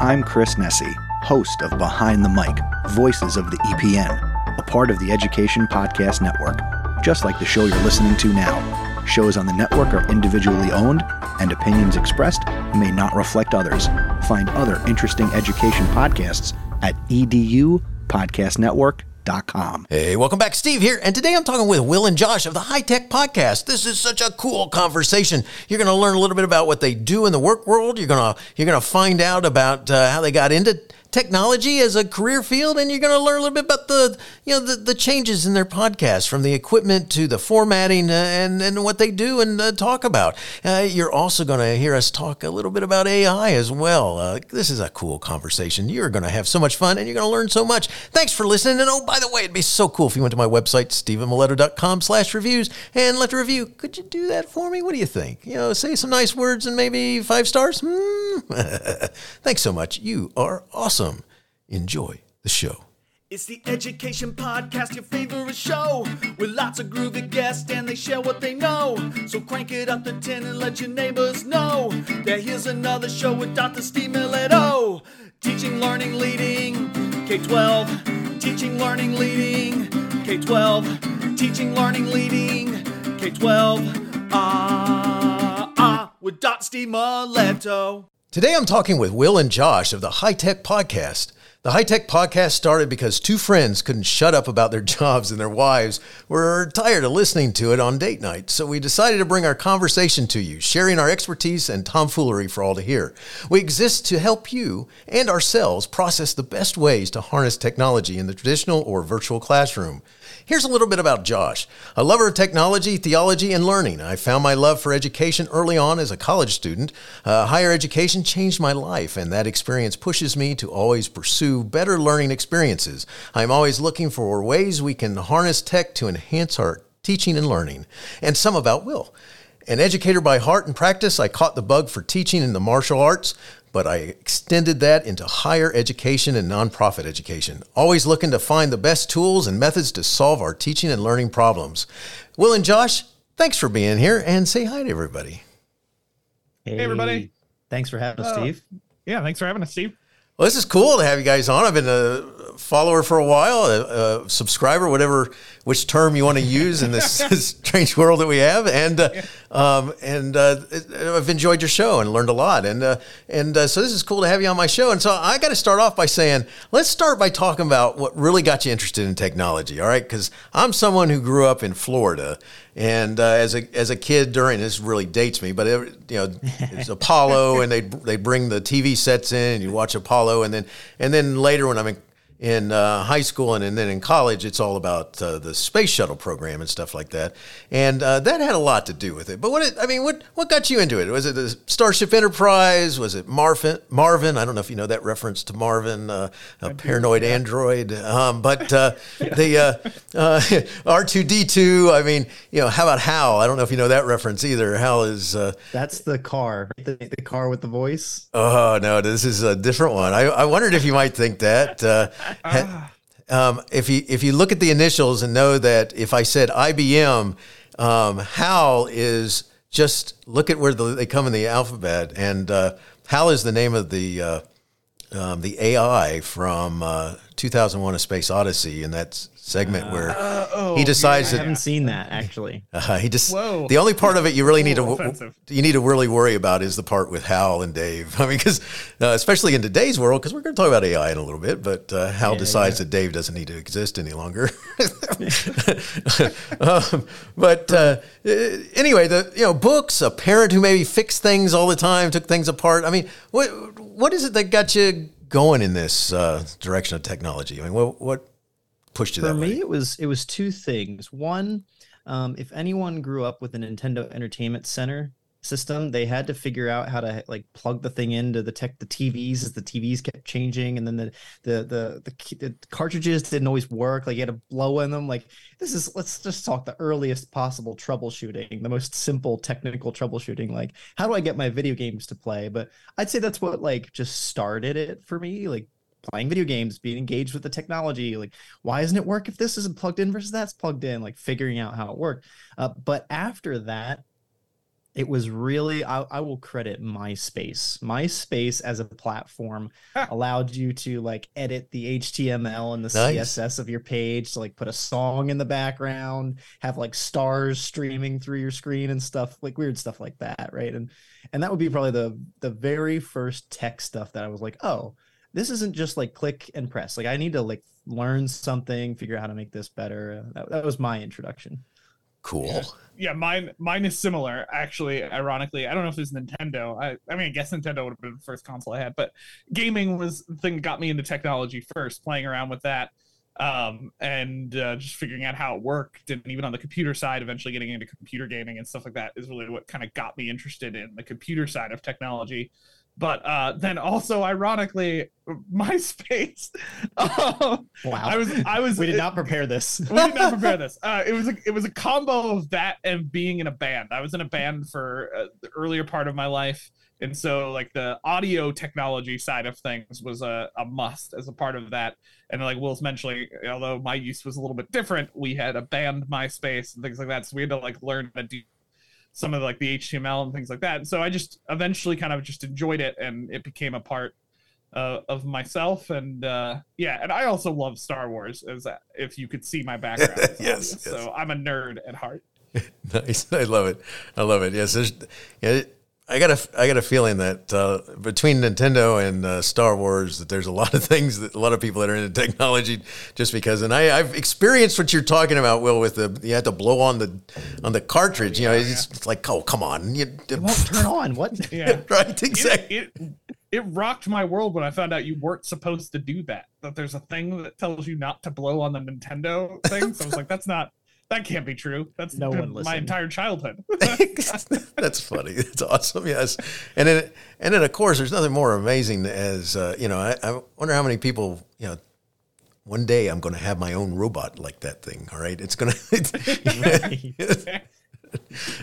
I'm Chris Nesi, host of Behind the Mic Voices of the EPN, a part of the Education Podcast Network, just like the show you're listening to now. Shows on the network are individually owned, and opinions expressed may not reflect others. Find other interesting education podcasts at edupodcastnetwork.com. Hey, welcome back. Steve here. And today I'm talking with Will and Josh of the HiTech Podcast. This is such a cool conversation. You're going to learn a little bit about what they do in the work world. You're going to you're going to find out about uh, how they got into technology as a career field, and you're going to learn a little bit about the you know the, the changes in their podcast, from the equipment to the formatting uh, and and what they do and uh, talk about. Uh, you're also going to hear us talk a little bit about AI as well. Uh, this is a cool conversation. You're going to have so much fun, and you're going to learn so much. Thanks for listening. And oh, by the way, it'd be so cool if you went to my website stevenmiletto.com slash reviews and left a review. Could you do that for me? What do you think? You know, say some nice words and maybe five stars. Hmm? Thanks so much. You are awesome awesome. Enjoy the show. It's the Education Podcast, your favorite show, with lots of groovy guests and they share what they know. So crank it up to 10 and let your neighbors know that here's another show with Dr. Steve. Teaching, learning, leading, K 12. Teaching, learning, leading, K 12. Teaching, learning, leading, K 12. Ah, ah, with Dr. Steve. Today I'm talking with Will and Josh of the HiTech Podcast. The HiTech Podcast started because two friends couldn't shut up about their jobs and their wives were tired of listening to it on date night. So we decided to bring our conversation to you, sharing our expertise and tomfoolery for all to hear. We exist to help you and ourselves process the best ways to harness technology in the traditional or virtual classroom. Here's a little bit about Josh. A lover of technology, theology, and learning. I found my love for education early on as a college student. Uh, higher education changed my life, and that experience pushes me to always pursue better learning experiences. I'm always looking for ways we can harness tech to enhance our teaching and learning. And some about Will. An educator by heart and practice, I caught the bug for teaching in the martial arts but I extended that into higher education and nonprofit education, always looking to find the best tools and methods to solve our teaching and learning problems. Will and Josh, thanks for being here and say hi to everybody. Hey, hey everybody. Thanks for having us, uh, Steve. Yeah, thanks for having us, Steve. Well, this is cool to have you guys on. I've been a follower for a while, a, a subscriber, whatever which term you want to use in this strange world that we have, and uh, um, and uh, I've enjoyed your show and learned a lot, and uh, and uh, so this is cool to have you on my show. And so I got to start off by saying, let's start by talking about what really got you interested in technology. All right, because I'm someone who grew up in Florida, and uh, as a as a kid during this really dates me, but it, you know it's Apollo, and they they bring the TV sets in, and you watch Apollo, and then and then later when I'm in in uh, high school and, and, then in college, it's all about uh, the space shuttle program and stuff like that. And uh, that had a lot to do with it. But what it, I mean, what what got you into it? Was it the Starship Enterprise? Was it Marvin? Marvin? I don't know if you know that reference to Marvin, uh, a paranoid android. Um, but uh, the uh, R two D two. I mean, you know, how about Hal? I don't know if you know that reference either. Hal is that's the car, the, the, car with the voice. Oh no, this is a different one. I, I wondered if you might think that. Um, if you if you look at the initials and know that if I said IBM, um, HAL is just look at where the, they come in the alphabet, and uh, HAL is the name of the uh, um, the AI from uh, 2001: A Space Odyssey, and that's segment where uh, oh, he decides yeah, I haven't seen that actually. Uh, he just Whoa. the only part of it you really need to offensive. you need to really worry about is the part with Hal and Dave. I mean, because uh, especially in today's world, because we're going to talk about AI in a little bit, but uh, Hal yeah, decides yeah. that Dave doesn't need to exist any longer. um, but uh, anyway, the you know books, a parent who maybe fixed things all the time, took things apart. I mean, what what is it that got you going in this uh, direction of technology? I mean, what what pushed you For me, way? it was it was two things. One, um, if anyone grew up with a Nintendo Entertainment Center system, they had to figure out how to like plug the thing into the tech the TVs as the TVs kept changing, and then the the the the, the cartridges didn't always work. Like you had to blow in them. Like this is let's just talk the earliest possible troubleshooting, the most simple technical troubleshooting. Like how do I get my video games to play? But I'd say that's what like just started it for me. Like playing video games, being engaged with the technology. Like, why doesn't it work if this isn't plugged in versus that's plugged in? Like, figuring out how it worked. Uh, but after that, it was really I, I will credit MySpace. MySpace as a platform allowed you to like edit the HTML and the Nice. CSS of your page to like put a song in the background, have like stars streaming through your screen and stuff like weird stuff like that, right? And and that would be probably the the very first tech stuff that I was like, oh, this isn't just like click and press. Like I need to like learn something, figure out how to make this better. That, that was my introduction. Cool. yeah, mine mine is similar. Actually, ironically, I don't know if it's Nintendo. I, I mean, I guess Nintendo would have been the first console I had, but gaming was the thing that got me into technology first. Playing around with that, um, and uh, just figuring out how it worked, and even on the computer side, eventually getting into computer gaming and stuff like that is really what kind of got me interested in the computer side of technology. But uh, then also, ironically, MySpace. Um, Wow. I was I was we did not prepare this. we did not prepare this. Uh, it was a it was a combo of that and being in a band. I was in a band for uh, the earlier part of my life, and so like the audio technology side of things was a, a must as a part of that. And like Will's mentioning, although my use was a little bit different, we had a band MySpace and things like that, so we had to like learn to do some of like the HTML and things like that. And so I just eventually kind of just enjoyed it, and it became a part uh, of myself and uh yeah and i also love star wars as a, if you could see my background Yes, yes. so i'm a nerd at heart Nice. I love it. I love it. Yes. There's, yeah, I got a, I got a feeling that uh, between Nintendo and uh, Star Wars, that there's a lot of things that a lot of people that are into technology, just because. And I, I've experienced what you're talking about, Will. With the you had to blow on the on the cartridge. You know, it's just like, oh, come on, you, It won't turn on. What? yeah right? Exactly. it, it it rocked my world when i found out you weren't supposed to do that that there's a thing that tells you not to blow on the nintendo thing so i was like that's not that can't be true that's No one my entire childhood That's funny. That's awesome. Yes, and then and then of course, there's nothing more amazing as uh, you know. I, I wonder how many people you know. One day I'm going to have my own robot like that thing. All right, it's going to.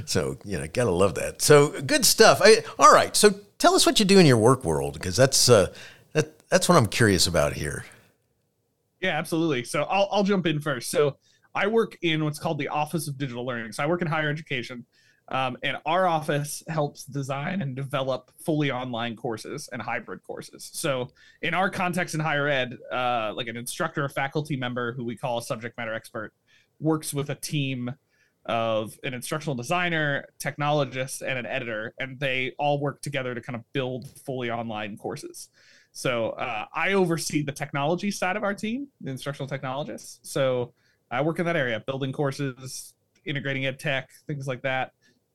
so you know, gotta love that. So good stuff. I, all right, so tell us what you do in your work world because that's uh, that that's what I'm curious about here. Yeah, absolutely. So I'll, I'll jump in first. So I work in what's called the Office of Digital Learning. So I work in higher education, um, and our office helps design and develop fully online courses and hybrid courses. So in our context in higher ed, uh, like an instructor a faculty member who we call a subject matter expert works with a team of an instructional designer, technologist, and an editor, and they all work together to kind of build fully online courses. So uh, I oversee the technology side of our team, the instructional technologists. So I work in that area, building courses, integrating ed tech, things like that.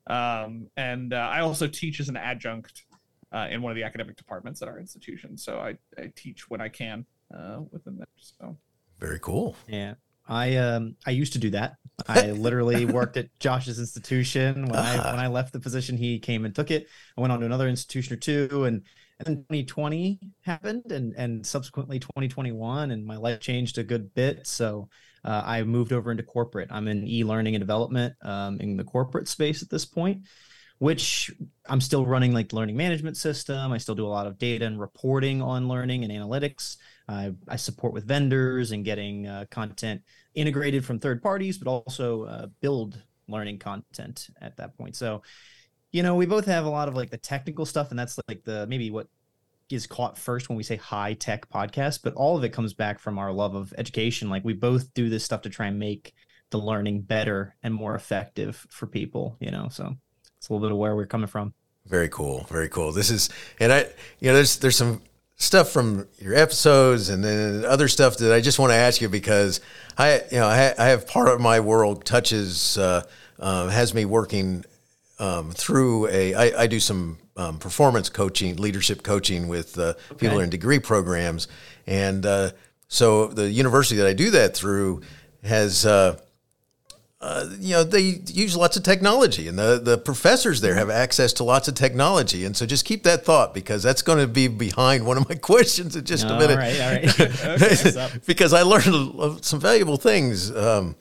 Um, and uh, I also teach as an adjunct uh, in one of the academic departments at our institution. So I, I teach when I can uh, within that. So Very cool. Yeah. I um I used to do that. I literally worked at Josh's institution. When I when I left the position, he came and took it. I went on to another institution or two, and and then 2020 happened, and and subsequently 2021, and my life changed a good bit. So uh, I moved over into corporate. I'm in e-learning and development um, in the corporate space at this point, which I'm still running like the learning management system. I still do a lot of data and reporting on learning and analytics. I, I support with vendors and getting uh, content integrated from third parties, but also uh, build learning content at that point. So, you know, we both have a lot of like the technical stuff, and that's like the maybe what is caught first when we say high tech podcast, but all of it comes back from our love of education. Like we both do this stuff to try and make the learning better and more effective for people, you know. So it's a little bit of where we're coming from. Very cool. Very cool. This is, and I, you know, there's there's some stuff from your episodes and then other stuff that I just want to ask you because I, you know, I, I have part of my world touches uh, uh, has me working um, through a. I, I do some um, performance coaching, leadership coaching with uh, people in degree programs, and uh, so the university that I do that through has. Uh, uh, you know, they use lots of technology, and the, the professors there have access to lots of technology. And so just keep that thought because that's going to be behind one of my questions in just a minute. right, all right. because I learned some valuable things um,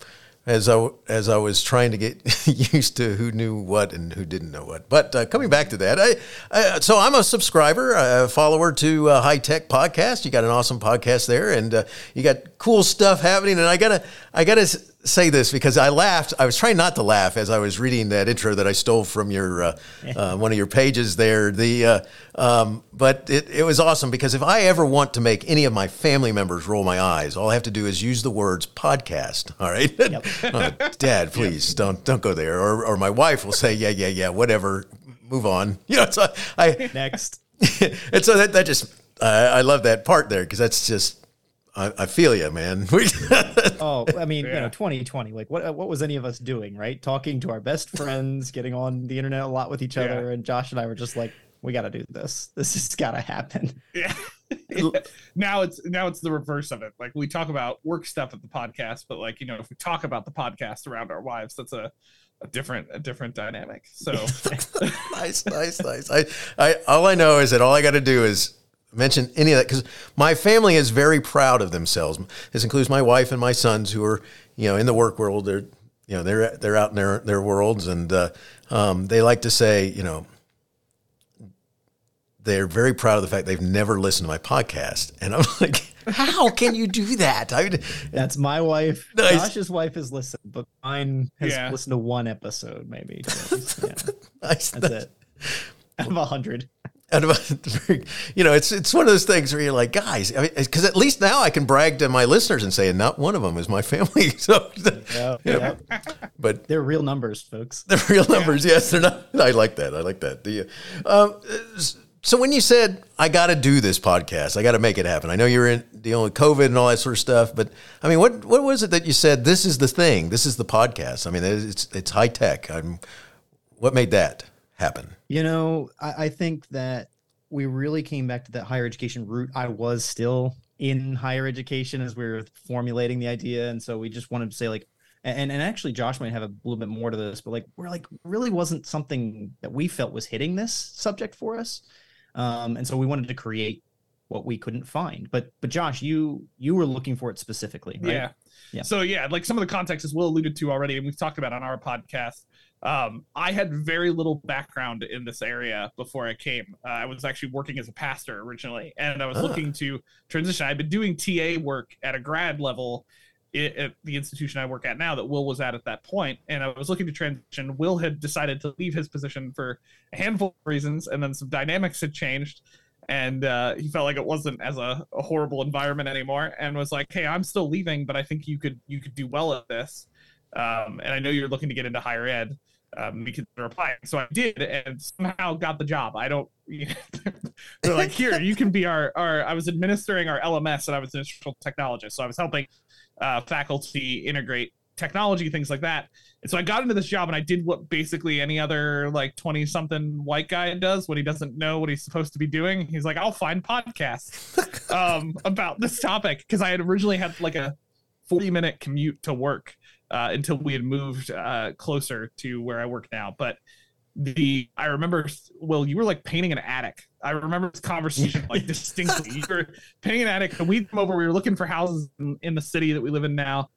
as I as I was trying to get used to who knew what and who didn't know what. But uh, coming back to that, I, I so I'm a subscriber, a follower to uh, HiTech Podcast. You got an awesome podcast there, and uh, you got cool stuff happening. And I gotta I gotta say this because I laughed. I was trying not to laugh as I was reading that intro that I stole from your uh, uh, one of your pages there. The uh, um, but it, it was awesome because if I ever want to make any of my family members roll my eyes, all I have to do is use the words podcast. All right, Yep. Uh, Dad, please don't don't go there. Or or my wife will say, yeah, yeah, yeah, whatever, move on. You know, so I Next. and so that that just I I love that part there because that's just. I, I feel you, man. Oh, I mean, you know, 2020. Like, what what was any of us doing, right? Talking to our best friends, getting on the internet a lot with each Yeah. other, and Josh and I were just like, we got to do this. This has got to happen. Yeah. now it's now it's the reverse of it. Like we talk about work stuff at the podcast, but like you know, if we talk about the podcast around our wives, that's a, a different a different dynamic. So nice, nice, nice. I, I, all I know is that all I got to do is mention any of that because my family is very proud of themselves. This includes my wife and my sons who are, you know, in the work world. They're, you know, they're they're out in their their worlds, and uh, um, they like to say, you know, they're very proud of the fact they've never listened to my podcast, and I'm like, how can you do that? I mean, That's my wife. Nice. Josh's wife has listened, but mine has Yeah. listened to one episode, maybe. So, yeah, nice, that's it. Out of a hundred. Of you know it's it's one of those things where you're like guys because at least now I can brag to my listeners and say not one of them is my family so Yeah, yeah. but They're real numbers, folks. They're real numbers yes they're not I like that I like that the um, so when you said I got to do this podcast I got to make it happen I know you're in dealing with COVID and all that sort of stuff but I mean what what was it that you said this is the thing this is the podcast I mean it's it's high tech I'm what made that happen You know, I, I think that we really came back to that higher education route. I was still in higher education as we were formulating the idea. And so we just wanted to say, like, and, and actually, Josh might have a little bit more to this, but like, we're like, really wasn't something that we felt was hitting this subject for us. Um, and so we wanted to create what we couldn't find. But, but Josh, you, you were looking for it specifically, right? Yeah. Yeah. So yeah, like some of the context as Will alluded to already, and we've talked about on our podcast. Um, I had very little background in this area before I came. Uh, I was actually working as a pastor originally, and I was Ah. looking to transition. I'd been doing TA work at a grad level at the institution I work at now that Will was at at that point, and I was looking to transition. Will had decided to leave his position for a handful of reasons, and then some dynamics had changed and uh, he felt like it wasn't as a, a horrible environment anymore and was like hey i'm still leaving but i think you could you could do well at this um, and i know you're looking to get into higher ed um, we consider applying so i did and somehow got the job. I don't they're like here you can be our, our i was administering our lms and i was an instructional technologist. So i was helping uh, faculty integrate technology things like that. And so I got into this job and I did what basically any other like 20 something white guy does when he doesn't know what he's supposed to be doing. He's like, I'll find podcasts um, about this topic. Because I had originally had like a 40 minute commute to work uh, until we had moved uh, closer to where I work now. But the I remember, well, you were like painting an attic. I remember this conversation like distinctly. You were painting an attic, and we come over. We were looking for houses in, in the city that we live in now.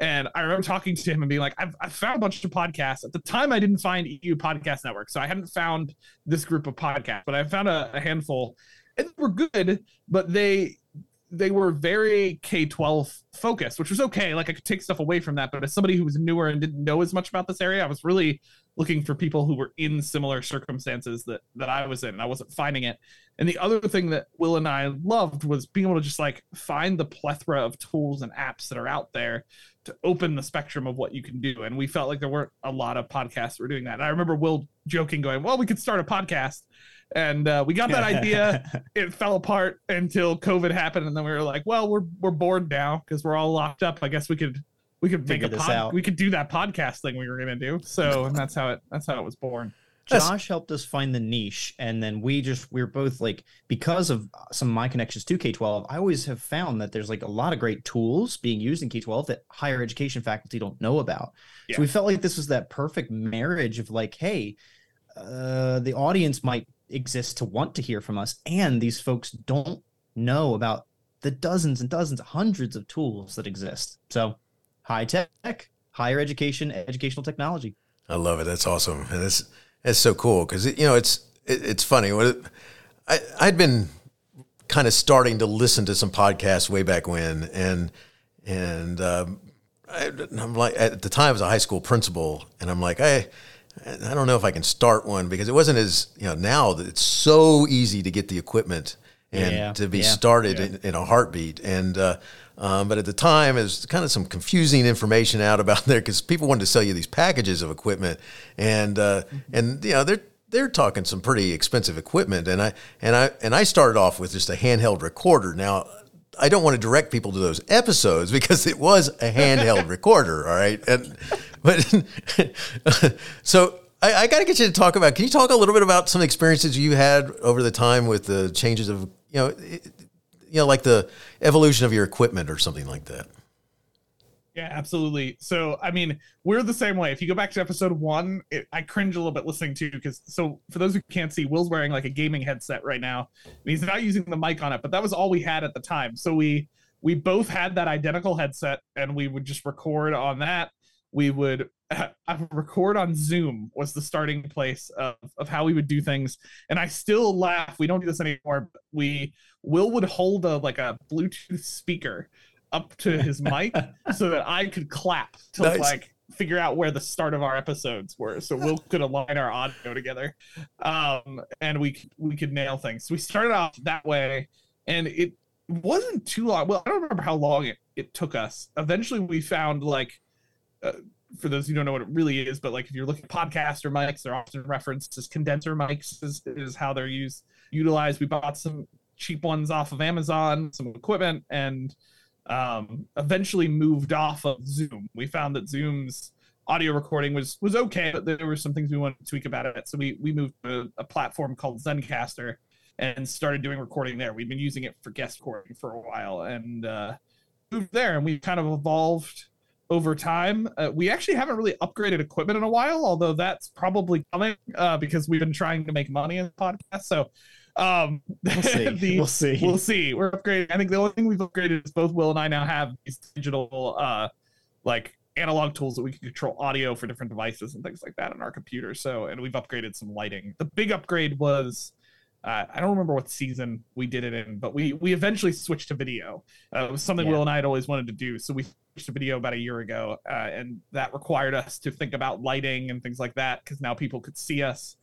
And I remember talking to him and being like, I've, I've found a bunch of podcasts. At the time, I didn't find EU Podcast Network. So I hadn't found this group of podcasts, but I found a, a handful and they were good, but they they were very K-12 focused, which was okay. Like I could take stuff away from that. But as somebody who was newer and didn't know as much about this area, I was really looking for people who were in similar circumstances that that I was in. And I wasn't finding it. And the other thing that Will and I loved was being able to just like find the plethora of tools and apps that are out there to open the spectrum of what you can do. And we felt like there weren't a lot of podcasts that were doing that. And I remember Will joking, going, Well, we could start a podcast. And uh, we got that idea. It fell apart until COVID happened, and then we were like, "Well, we're we're bored now because we're all locked up. I guess we could we could make Figure a this pod, out. we could do that podcast thing we were gonna do." So, and that's how it that's how it was born. Josh helped us find the niche, and then we just we were both like because of some of my connections to K twelve. I always have found that there's like a lot of great tools being used in K twelve that higher education faculty don't know about. Yeah. So we felt like this was that perfect marriage of like, hey, uh, the audience might exist to want to hear from us, and these folks don't know about the dozens and dozens, hundreds of tools that exist. So high tech, higher education, educational technology. I love it. That's awesome, and it's it's so cool because you know it's it, it's funny. What I I'd been kind of starting to listen to some podcasts way back when, and and um, I, I'm like at the time I was a high school principal, and I'm like I. I don't know if I can start one because it wasn't as you know now that it's so easy to get the equipment and Yeah, to be yeah. started in, in a heartbeat. And uh, um, but at the time, there's kind of some confusing information out about there because people wanted to sell you these packages of equipment, and uh, and you know they're they're talking some pretty expensive equipment. And I and I and I started off with just a handheld recorder. Now. I don't want to direct people to those episodes because it was a handheld recorder, all right. And but so I, I got to get you to talk about. Can you talk a little bit about some experiences you had over the time with the changes of you know, it, you know, like the evolution of your equipment or something like that? Yeah, absolutely. So, I mean, we're the same way. If you go back to episode one, it, I cringe a little bit listening to because. So, for those who can't see, Will's wearing like a gaming headset right now, and he's not using the mic on it. But that was all we had at the time. So we we both had that identical headset, and we would just record on that. We would uh, record on Zoom was the starting place of, of how we would do things. And I still laugh. We don't do this anymore. We Will would hold a like a Bluetooth speaker up to his mic so that I could clap to Nice. like figure out where the start of our episodes were, so Will could align our audio together, um, and we we could nail things. So we started off that way, and it wasn't too long. Well, I don't remember how long it, it took us. Eventually, we found like. Uh, for those who don't know what it really is, but like if you're looking at podcaster mics, they're often referenced as condenser mics is, is how they're used utilized. We bought some cheap ones off of Amazon, some equipment, and um, eventually moved off of Zoom. We found that Zoom's audio recording was was okay, but there were some things we wanted to tweak about it. So we we moved to a, platform called Zencastr and started doing recording there. We've been using it for guest recording for a while and uh, moved there, and we've kind of evolved over time. Uh, we actually haven't really upgraded equipment in a while, although that's probably coming uh, because we've been trying to make money in the podcast. So um, We'll see. the- we'll see. We'll see. We're upgrading. I think the only thing we've upgraded is both Will and I now have these digital, uh, like analog tools that we can control audio for different devices and things like that on our computer. So, and we've upgraded some lighting. The big upgrade was. Uh, I don't remember what season we did it in, but we we eventually switched to video. Uh, it was something Yeah. Will and I had always wanted to do, so we switched to video about a year ago, uh, and that required us to think about lighting and things like that because now people could see us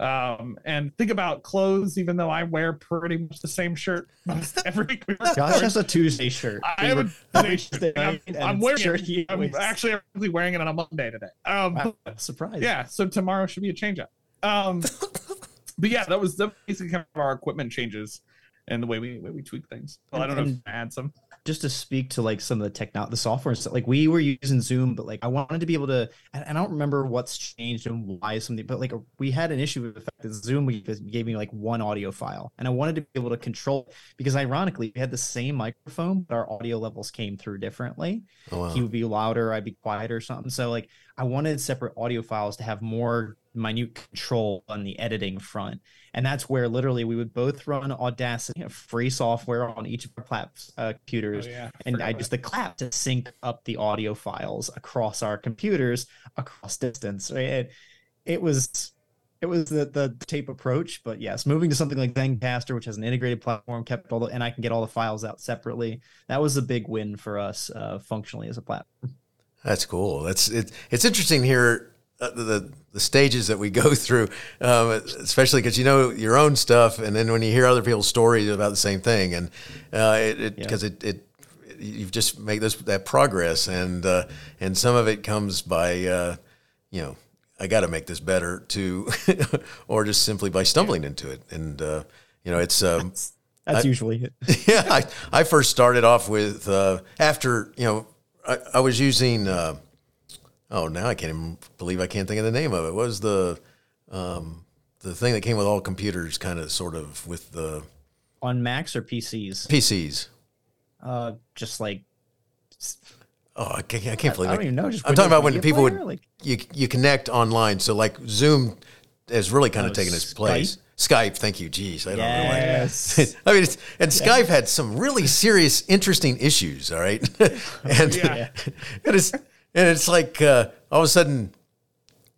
um, and think about clothes. Even though I wear pretty much the same shirt most every week. Josh has a Tuesday shirt. I have a Tuesday shirt. I'm, I'm wearing shirt it. he I'm actually actually wearing it on a Monday today. Um, Wow, surprise. yeah, so tomorrow should be a change up. Um, but yeah, that was that was basically kind of our equipment changes and the way we way we tweak things. Well, I don't know if And- I add some. Just to speak to like some of the techno the software and stuff like we were using zoom but like i wanted to be able to and i don't remember what's changed and why something but like we had an issue with the fact that zoom we gave me like one audio file and i wanted to be able to control because ironically we had the same microphone but our audio levels came through differently Oh, wow. he would be louder i'd be quieter or something so like i wanted separate audio files to have more minute control on the editing front and that's where literally we would both run audacity you know, free software on each of our plat- uh, computers Oh, yeah, and I just the clap to sync up the audio files across our computers across distance. Right? It, it was it was the the tape approach, but yes, moving to something like Zencastr, which has an integrated platform, kept all the and I can get all the files out separately. That was a big win for us uh, functionally as a platform. That's cool. That's it, it's interesting here uh, the, the stages that we go through, um, especially because you know your own stuff, and then when you hear other people's stories about the same thing, and uh, it Yeah. because it, it you've just made this that progress, and uh, and some of it comes by uh, you know I got to make this better to, or just simply by stumbling into it, and uh, you know it's. Um, That's I- usually it. yeah, I, I first started off with uh, after you know I, I was using uh, oh now I can't even believe I can't think of the name of it. What was the um, the thing that came with all computers, kind of sort of with the on Macs or PCs. PCs? Uh, just like Oh, I can't, I can't I believe don't it. even know. Just I'm talking about when people Player? would like you you connect online. So like Zoom has really kind of Oh, taken its place. Skype, thank you. Jeez, I don't know. why. yes. I mean, it's, and Skype had some really serious, interesting issues. All right, and Yeah. and it's and it's like uh, all of a sudden,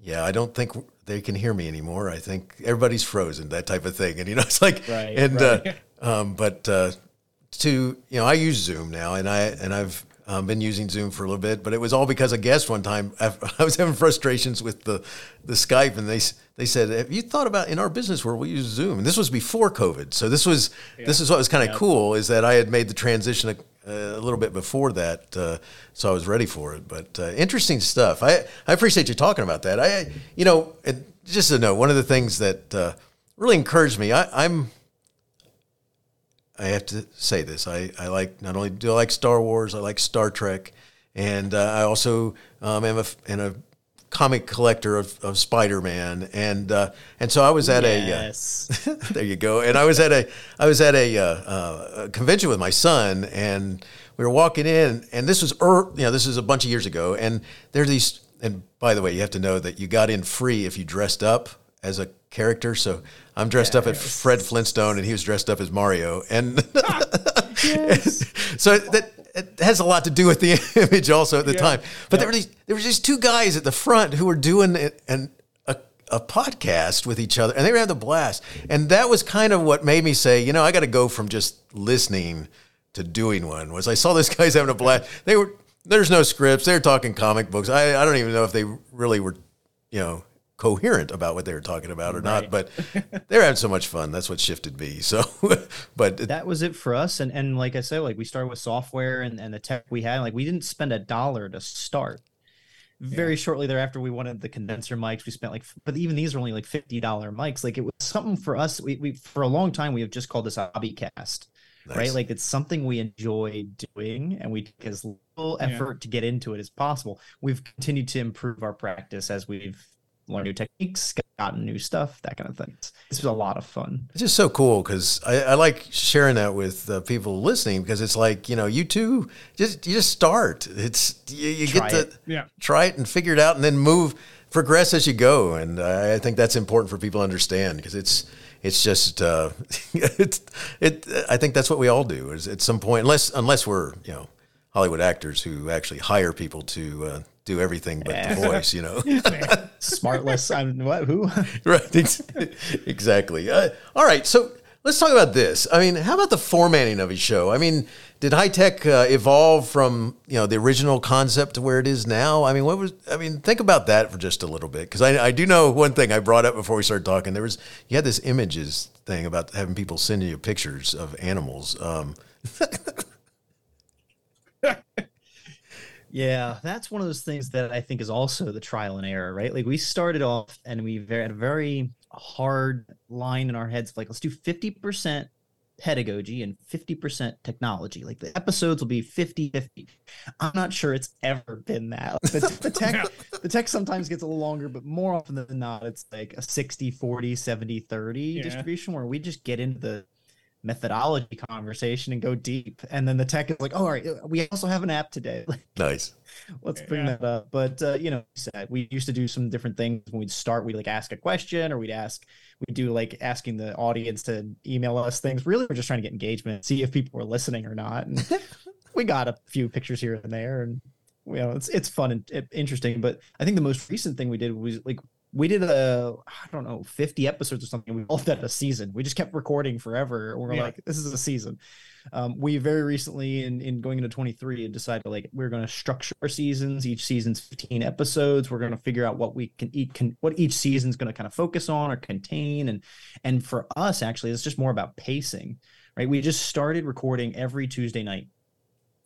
yeah, I don't think they can hear me anymore. I think everybody's frozen, that type of thing. And you know, it's like, Right, and right. Uh, um, but uh, to you know, I use Zoom now, and I and I've um, been using Zoom for a little bit, but it was all because a guest one time I was having frustrations with the the Skype, and they they said, "Have you thought about in our business where we use Zoom?" And this was before COVID, so this was yeah. this is what was kind of yeah. cool is that I had made the transition a, a little bit before that, uh, so I was ready for it. But uh, interesting stuff. I I appreciate you talking about that. I you know just to know one of the things that uh, really encouraged me. I, I'm I have to say this. I, I like not only do I like Star Wars, I like Star Trek, and uh, I also um, am a, am a comic collector of, of Spider Man, and uh, and so I was at yes. a uh, there you go, and I was at a I was at a, uh, uh, a, convention with my son, and we were walking in, and this was er, you know this is a bunch of years ago, and there are these, and by the way, you have to know that you got in free if you dressed up as a character. So I'm dressed up as Fred Flintstone, and he was dressed up as Mario, and so that it has a lot to do with the image also at the yeah. time. But yeah. there were these there were these two guys at the front who were doing a, a podcast with each other, and they were having a blast. And that was kind of what made me say, you know, I got to go from just listening to doing one. Was I saw these guys having a blast? They were there's no scripts. They're talking comic books. I, I don't even know if they really were, you know, coherent about what they were talking about or right. not, but they're having so much fun. That's what shifted me. So, but that was it for us. And and like I said, like we started with software and, and the tech we had. Like we didn't spend a dollar to start. Very yeah. shortly thereafter, we wanted the condenser mics. We spent like, but even these are only like fifty dollar mics. Like it was something for us. We, we for a long time we have just called this a hobby cast. Nice. Right, like it's something we enjoy doing, and we take as little effort yeah. to get into it as possible. We've continued to improve our practice as we've learn new techniques, gotten new stuff, that kind of thing. This was a lot of fun. It's just so cool because I, I, like sharing that with uh, people listening because it's like you know you too just you just start. It's you, you get to it. yeah try it and figure it out and then move progress as you go. And I think that's important for people to understand because it's it's just uh, it, it I think that's what we all do is at some point unless unless we're you know Hollywood actors who actually hire people to uh, do everything but yeah. the voice, you know. Smartless. I'm what? Who? right. Exactly. Uh, all right. So let's talk about this. I mean, how about the formatting of a show? I mean, did high tech uh, evolve from you know the original concept to where it is now? I mean, what was? I mean, think about that for just a little bit because I, I do know one thing I brought up before we started talking. There was you had this images thing about having people send you pictures of animals. Um, Yeah, that's one of those things that I think is also the trial and error, right? Like we started off and we had a very hard line in our heads, like let's do 50% pedagogy and 50% technology. Like the episodes will be 50 50. I'm not sure it's ever been that. The, the tech yeah. the tech sometimes gets a little longer, but more often than not, it's like a 60 40, 70 30 yeah. distribution where we just get into the methodology conversation and go deep. And then the tech is like, oh, all right, we also have an app today. nice. Let's bring yeah. that up. But uh, you know, we used to do some different things when we'd start. We'd like ask a question, or we'd ask, we'd do like asking the audience to email us things. Really, we're just trying to get engagement, see if people were listening or not. And we got a few pictures here and there, and you know, it's it's fun and interesting. But I think the most recent thing we did was like we did a I don't know 50 episodes or something. We called that a season. We just kept recording forever. We are yeah. like, this is a season. Um, we very recently in, in going into 23 decided like we're going to structure our seasons. Each season's 15 episodes. We're going to figure out what we can eat, can, what each season's going to kind of focus on or contain. And and for us, actually, it's just more about pacing, right? We just started recording every Tuesday night,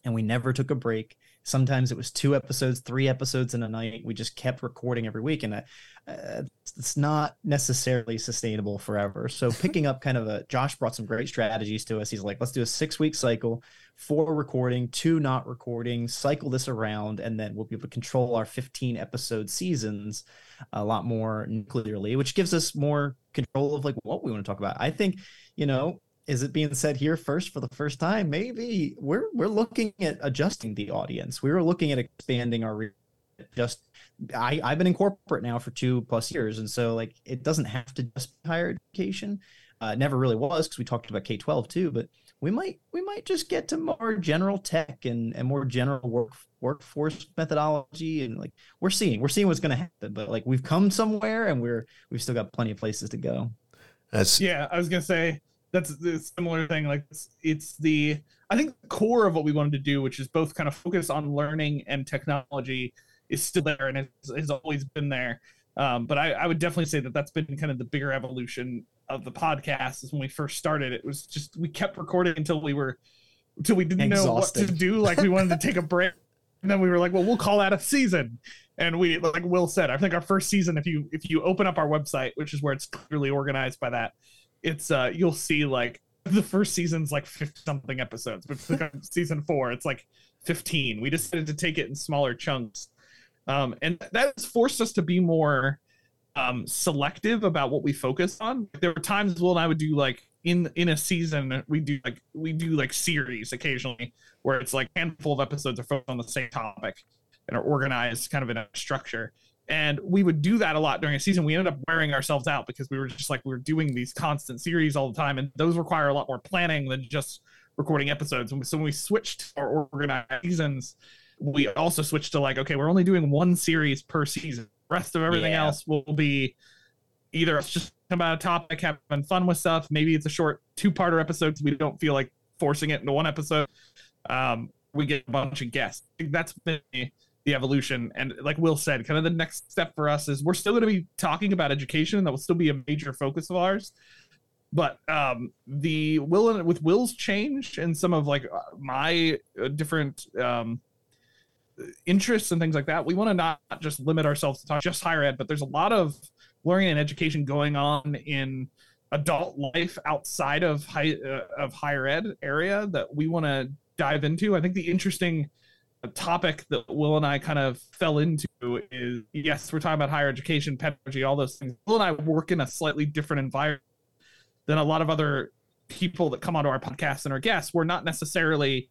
and we never took a break Sometimes it was two episodes, three episodes in a night. We just kept recording every week, and uh, it's not necessarily sustainable forever. So picking up kind of a Josh brought some great strategies to us. He's like, let's do a six week cycle, four recording, two not recording, cycle this around, and then we'll be able to control our 15 episode seasons a lot more clearly, which gives us more control of like what we want to talk about. I think, you know, is it being said here first for the first time? Maybe we're we're looking at adjusting the audience. We were looking at expanding our just I, I've been in corporate now for two plus years, and so like it doesn't have to just be higher education. Uh, never really was because we talked about K twelve too, but we might we might just get to more general tech and, and more general work workforce methodology and like we're seeing we're seeing what's going to happen, but like we've come somewhere and we're we've still got plenty of places to go. That's yeah. I was gonna say that's a similar thing. Like it's, it's the I think the core of what we wanted to do, which is both kind of focus on learning and technology, is still there and has always been there. Um, but I, I would definitely say that that's been kind of the bigger evolution of the podcast. Is when we first started, it was just we kept recording until we were until we didn't Exhausted. know what to do. Like we wanted to take a break, and then we were like, well, we'll call that a season. And we, like Will said, I think our first season, if you if you open up our website, which is where it's clearly organized by that, it's uh you'll see like the first season's like 50 something episodes, but season four, it's like 15. We decided to take it in smaller chunks. Um, and that forced us to be more um, selective about what we focus on. There were times Will and I would do like in in a season we do like we do like series occasionally where it's like handful of episodes are focused on the same topic and are organized kind of in a structure. And we would do that a lot during a season. We ended up wearing ourselves out because we were just like we were doing these constant series all the time, and those require a lot more planning than just recording episodes. And so when we switched our organized seasons, we also switched to like, okay, we're only doing one series per season. The rest of everything Yeah. else will be either it's just about a topic, having fun with stuff. Maybe it's a short two-parter episode because we don't feel like forcing it into one episode. Um, we get a bunch of guests. I think That's been the, evolution. And like Will said, kind of the next step for us is we're still going to be talking about education. That will still be a major focus of ours. But um, the Will and with Will's change and some of like uh, my uh, different um, interests and things like that, we want to not just limit ourselves to talk just higher ed, but there's a lot of learning and education going on in adult life outside of high uh, of higher ed area that we want to dive into. I think the interesting topic that Will and I kind of fell into is yes, we're talking about higher education, pedagogy, all those things. Will and I work in a slightly different environment than a lot of other people that come onto our podcast and our guests. We're not necessarily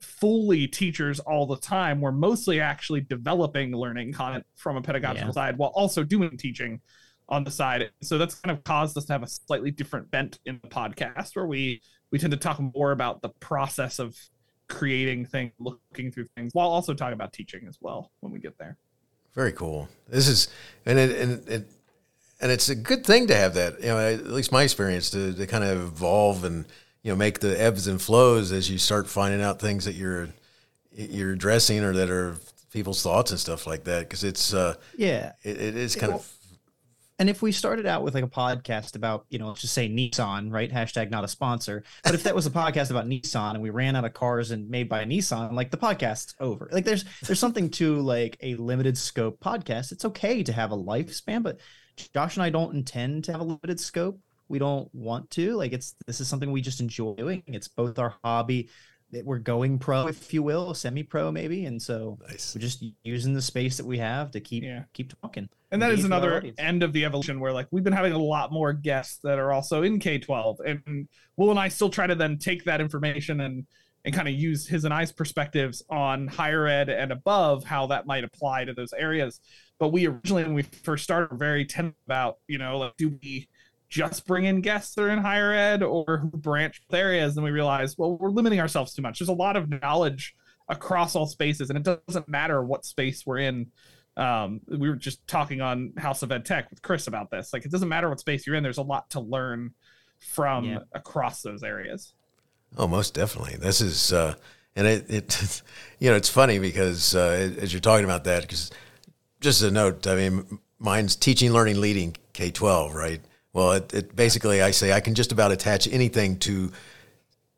fully teachers all the time. We're mostly actually developing learning content from a pedagogical Yeah. side while also doing teaching on the side. So that's kind of caused us to have a slightly different bent in the podcast where we we tend to talk more about the process of creating things, looking through things, while also talking about teaching as well when we get there. Very cool. This is, and it, and it, and it's a good thing to have that. You know, at least my experience to, to kind of evolve and you know make the ebbs and flows as you start finding out things that you're you're addressing or that are people's thoughts and stuff like that. Because it's uh, Yeah. it, it is kind Well, of And if we started out with like a podcast about, you know, let's just say Nissan, right? Hashtag not a sponsor. But if that was a podcast about Nissan and we ran out of cars and made by Nissan, like the podcast's over. Like there's there's something to like a limited scope podcast. It's okay to have a lifespan, but Josh and I don't intend to have a limited scope. We don't want to. Like it's this is something we just enjoy doing. It's both our hobby. That We're going pro, if you will, semi-pro maybe, and so nice. we're just using the space that we have to keep Yeah. keep talking. and that is engage with our another end of the evolution where like we've been having a lot more guests that are also in k-12 and will and i still try to then take that information and and kind of use his and i's perspectives on higher ed and above how that might apply to those areas but we originally when we first started were very tentative about you know like do we just bring in guests that are in higher ed or who branch with areas and we realized well we're limiting ourselves too much there's a lot of knowledge across all spaces and it doesn't matter what space we're in um, we were just talking on House of Ed Tech with Chris about this. Like, it doesn't matter what space you're in. There's a lot to learn from Yeah. across those areas. Oh, most definitely. This is, uh, and it, it, you know, it's funny because uh, as you're talking about that, because just a note, I mean, mine's teaching, learning, leading K 12, right? Well, it, it basically, I say I can just about attach anything to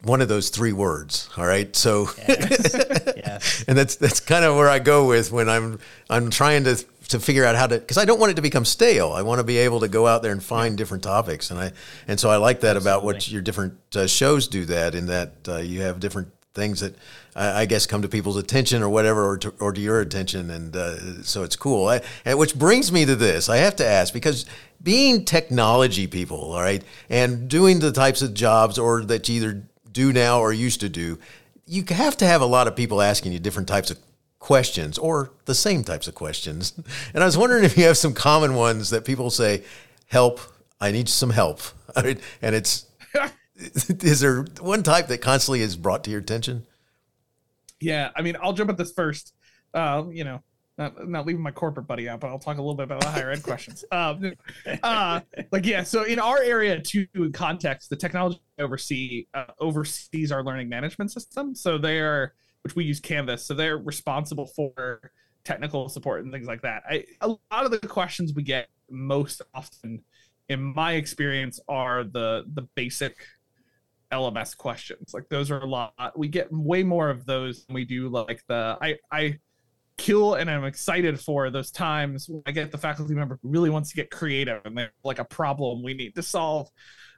one of those three words. All right. So, Yes. and that's that's kind of where I go with when I'm I'm trying to to figure out how to because I don't want it to become stale. I want to be able to go out there and find different topics, and I and so I like that about what your different uh, shows do. That in that uh, you have different things that I, I guess come to people's attention or whatever, or to, or to your attention, and uh, so it's cool. I, and which brings me to this: I have to ask because being technology people, all right, and doing the types of jobs or that you either do now or used to do, you have to have a lot of people asking you different types of questions or the same types of questions. And I was wondering if you have some common ones that people say, "Help! I need some help." Mean, and it's is there one type that constantly is brought to your attention? Yeah, I mean, I'll jump at this first. Uh, you know, not, not leaving my corporate buddy out, but I'll talk a little bit about the higher ed questions. Um, uh, like yeah, so in our area, to context, the technology oversee uh, oversees our learning management system. So they are, which we use Canvas, so they're responsible for technical support and things like that. I, a lot of the questions we get most often, in my experience, are the the basic LMS questions. Like those are a lot. We get way more of those than we do like the I I kill and I'm excited for those times when I get the faculty member who really wants to get creative and they're like a problem we need to solve.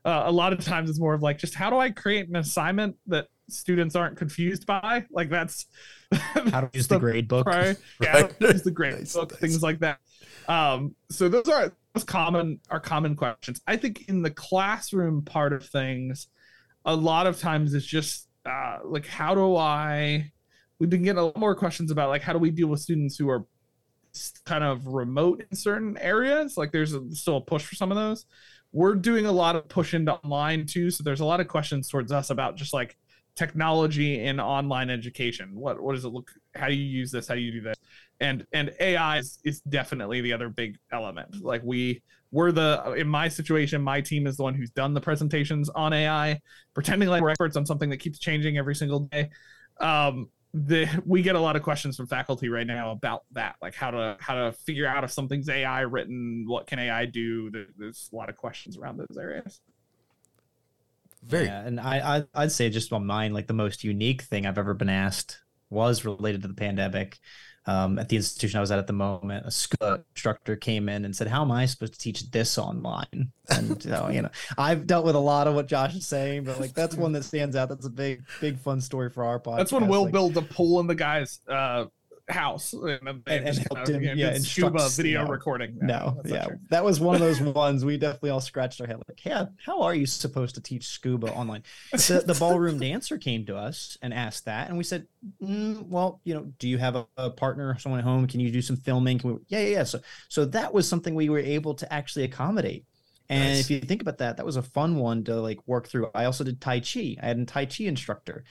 Uh, a lot of times it's more of like just how do I create an assignment that students aren't confused by? Like that's how to use the, the grade book. Prior, yeah, right. use the grade nice, book, nice. things like that. Um, so those are those common are common questions. I think in the classroom part of things, a lot of times it's just uh, like how do I we've been getting a lot more questions about like how do we deal with students who are kind of remote in certain areas? Like there's a, still a push for some of those. We're doing a lot of push into online too so there's a lot of questions towards us about just like technology in online education. What what does it look how do you use this? How do you do this? And and ai is, is definitely the other big element. Like we we're the in my situation my team is the one who's done the presentations on ai pretending like we're experts on something that keeps changing every single day. Um the we get a lot of questions from faculty right now about that like how to how to figure out if something's ai written what can ai do? There's a lot of questions around those areas. Very yeah, and I, I i'd say just on mine like the most unique thing i've ever been asked was related to the pandemic um, at the institution I was at at the moment, a SCUBA instructor came in and said, "How am I supposed to teach this online?" And you know, you know, I've dealt with a lot of what Josh is saying, but like that's one that stands out. That's a big, big fun story for our podcast. That's when we'll like, built a pool in the guy's uh, house and, and, and helped him, yeah, and SCUBA video recording. No, no yeah, that was one of those ones we definitely all scratched our head like, yeah, how are you supposed to teach SCUBA online? The, the ballroom dancer came to us and asked that, and we said, mm, well, you know, do you have a, a, partner, someone at home? Can you do some filming? Can we? Yeah, yeah, yeah. So, so that was something we were able to actually accommodate. And nice. if you think about that, that was a fun one to like work through. I also did Tai Chi. I had a Tai Chi instructor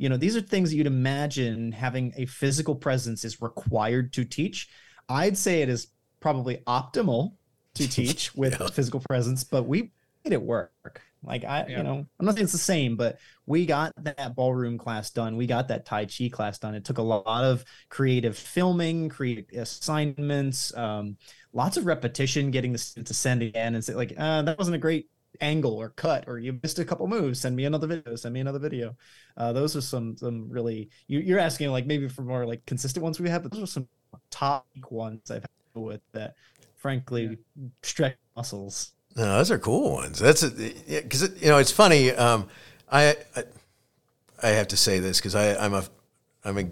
you know these are things that you'd imagine having a physical presence is required to teach i'd say it is probably optimal to teach with yeah. physical presence but we made it work like i yeah. you know i'm not saying it's the same but we got that ballroom class done we got that tai chi class done it took a lot of creative filming creative assignments um, lots of repetition getting the students to send again and say like uh, that wasn't a great angle or cut or you missed a couple moves send me another video send me another video uh, those are some some really you, are asking like maybe for more like consistent ones we have but those are some top ones i've had with that frankly yeah. stretch muscles no those are cool ones that's because you know it's funny um, I, I, I have to say this because i i'm a i'm a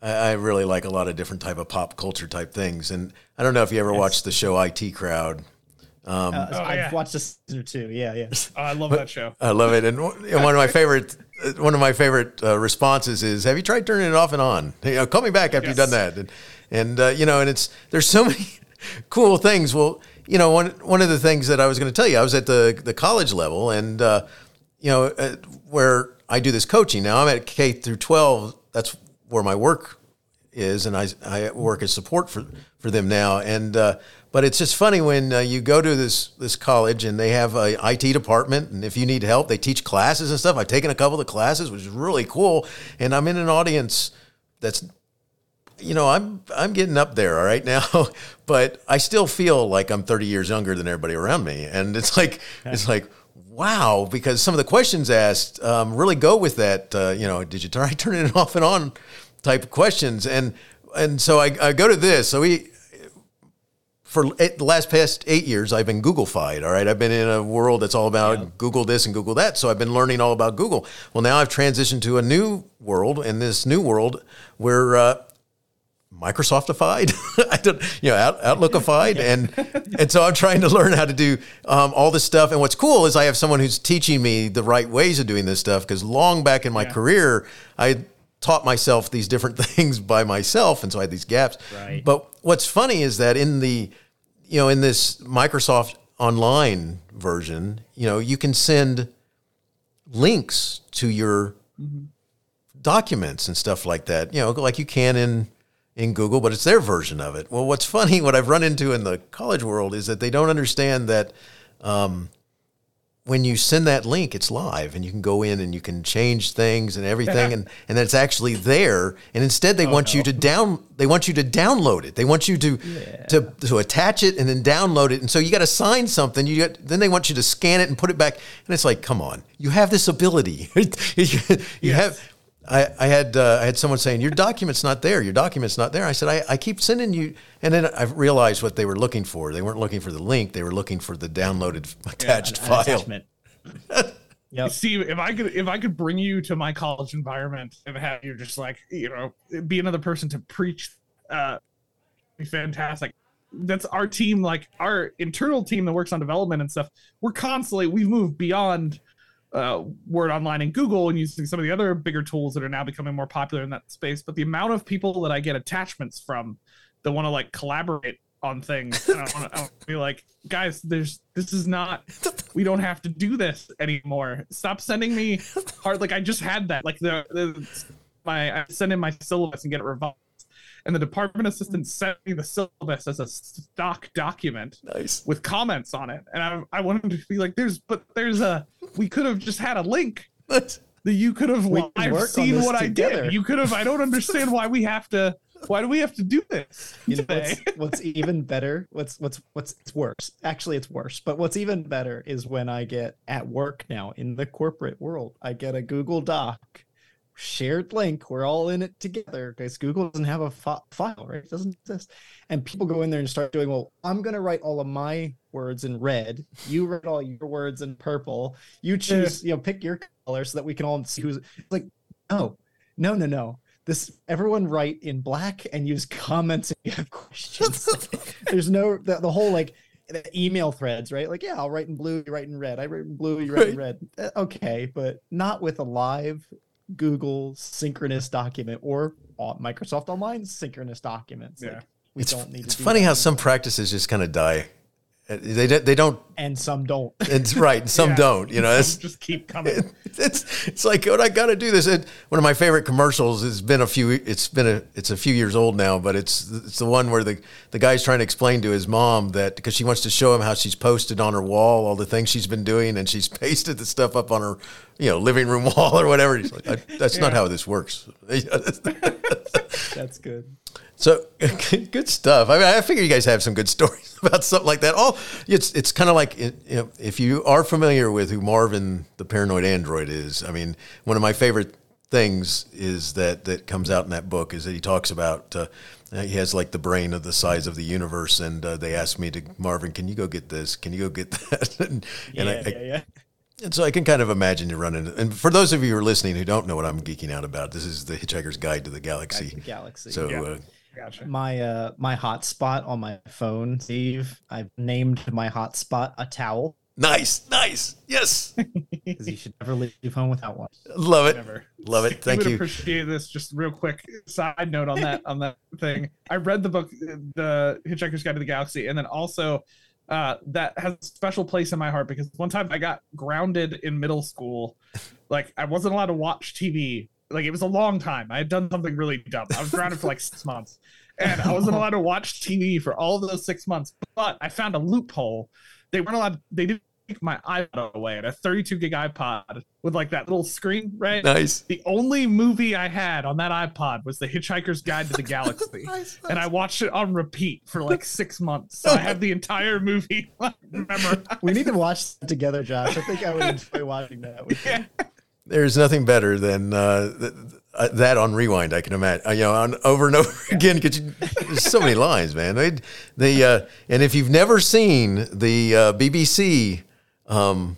I really like a lot of different type of pop culture type things, and I don't know if you ever yes. watched the show IT Crowd. Um, uh, oh, I've yeah. watched a season or two. Yeah, yeah. Oh, I love that show. I love it. And one of my favorite, one of my favorite uh, responses is, "Have you tried turning it off and on? You know, call me back after yes. you've done that." And, and uh, you know, and it's there's so many cool things. Well, you know, one one of the things that I was going to tell you, I was at the the college level, and uh, you know, uh, where I do this coaching now. I'm at K through 12. That's where my work is, and I I work as support for for them now, and uh, but it's just funny when uh, you go to this this college and they have a IT department, and if you need help, they teach classes and stuff. I've taken a couple of classes, which is really cool, and I'm in an audience that's, you know, I'm I'm getting up there, all right now, but I still feel like I'm 30 years younger than everybody around me, and it's like it's like wow, because some of the questions asked um, really go with that. Uh, you know, did you try turning it off and on type of questions, and and so I, I go to this. So we for the last past eight years, I've been Googlefied. All right, I've been in a world that's all about yeah. Google this and Google that. So I've been learning all about Google. Well, now I've transitioned to a new world, and this new world where uh, Microsoftified, I don't, you know, Out, Outlookified, and and so I'm trying to learn how to do um, all this stuff. And what's cool is I have someone who's teaching me the right ways of doing this stuff. Because long back in my yeah. career, I taught myself these different things by myself, and so I had these gaps. Right. But what's funny is that in the, you know, in this Microsoft Online version, you know, you can send links to your mm-hmm. documents and stuff like that. You know, like you can in in Google, but it's their version of it. Well, what's funny, what I've run into in the college world is that they don't understand that um, when you send that link, it's live and you can go in and you can change things and everything, and and it's actually there. And instead, they oh, want you to down, they want you to download it. They want you to to to attach it and then download it. And so you got to sign something. You got, then they want you to scan it and put it back. And it's like, come on, you have this ability. you have. I, I had uh, I had someone saying your document's not there. Your document's not there. I said I, I keep sending you, and then I realized what they were looking for. They weren't looking for the link. They were looking for the downloaded attached An file. attachment. Yep. Steve, if I could if I could bring you to my college environment and have you just like, you know, be another person to preach uh be fantastic. That's our team, like our internal team that works on development and stuff. We're constantly we've moved beyond uh, Word Online and Google and using some of the other bigger tools that are now becoming more popular in that space. But the amount of people that I get attachments from that want to like collaborate on things, and I want to be like, guys, there's this is not. We don't have to do this anymore. Stop sending me hard. Like I just had that. Like the, the my I send in my syllabus and get it revised. And the department assistant sent me the syllabus as a stock document Nice. with comments on it. And I, I wanted to be like, there's, but there's a, we could have just had a link that you could have, We I've seen what I did. You could have, I don't understand why we have to, why do we have to do this You know, what's, what's even better? What's what's what's it's worse. Actually, it's worse. But what's even better is when I get at work now in the corporate world, I get a Google Doc shared link. We're all in it together because Google doesn't have a fi- file, right? It doesn't exist. And people go in there and start doing, well, I'm gonna write all of my words in red. You write all your words in purple. You choose, you know, pick your color so that we can all see who's it's like, no, no, no, no. This everyone write in black and use comments if you have questions. Like, there's no the, the whole like the email threads, right? Like, yeah, I'll write in blue, you write in red. I write in blue, you write in red. Uh, Okay, but not with a live Google synchronous document or Microsoft Online synchronous documents. Like, Yeah. we It's, don't need it's to funny how some practices just kind of die. They don't- they don't. and some don't. It's right. and Some Yeah. don't. You know. It's, just keep coming. it's it's like what I got to do this. It, one of my favorite commercials has been a few. It's been a it's a few years old now, but it's it's the one where the the guy's trying to explain to his mom that because she wants to show him how she's posted on her wall all the things she's been doing, and she's pasted the stuff up on her you know living room wall or whatever. He's like, that's not how this works. That's good. So good stuff. I mean, I figure you guys have some good stories about something like that. All it's it's kind of like you know, if you are familiar with who Marvin the paranoid android is. I mean, one of my favorite things is that that comes out in that book is that he talks about. Uh, he has like the brain of the size of the universe, and uh, they asked me to Marvin, can you go get this? Can you go get that? and, Yeah, and I, I- yeah, yeah. and so I can kind of imagine you running. And for those of you who are listening who don't know what I'm geeking out about, this is the Hitchhiker's Guide to the Galaxy. The galaxy. So Yeah. uh, Gotcha. my uh my hotspot on my phone, Steve. I've named my hotspot a towel nice, nice, yes, because you should never leave home without one. love it, Never. love it. Thank would you. appreciate this. Just real quick side note on that on that thing. I read the book, The Hitchhiker's Guide to the Galaxy, and then also uh, that has a special place in my heart because one time I got grounded in middle school. Like I wasn't allowed to watch TV. Like it was a long time. I had done something really dumb. I was grounded for like six months, and I wasn't allowed to watch TV for all of those six months. But I found a loophole. They weren't allowed. They didn't take my iPod away. And a 32 gig iPod with like that little screen, right? Nice. The only movie I had on that iPod was The Hitchhiker's Guide to the Galaxy. And I watched it on repeat for like six months. So I have the entire movie remember. We need to watch that together, Josh. I think I would enjoy watching that. With you. There's nothing better than uh, th- uh, that on rewind. I can imagine, uh, you know, on over and over again. Because there's so many lines, man. They, the uh, and if you've never seen the uh, BBC um,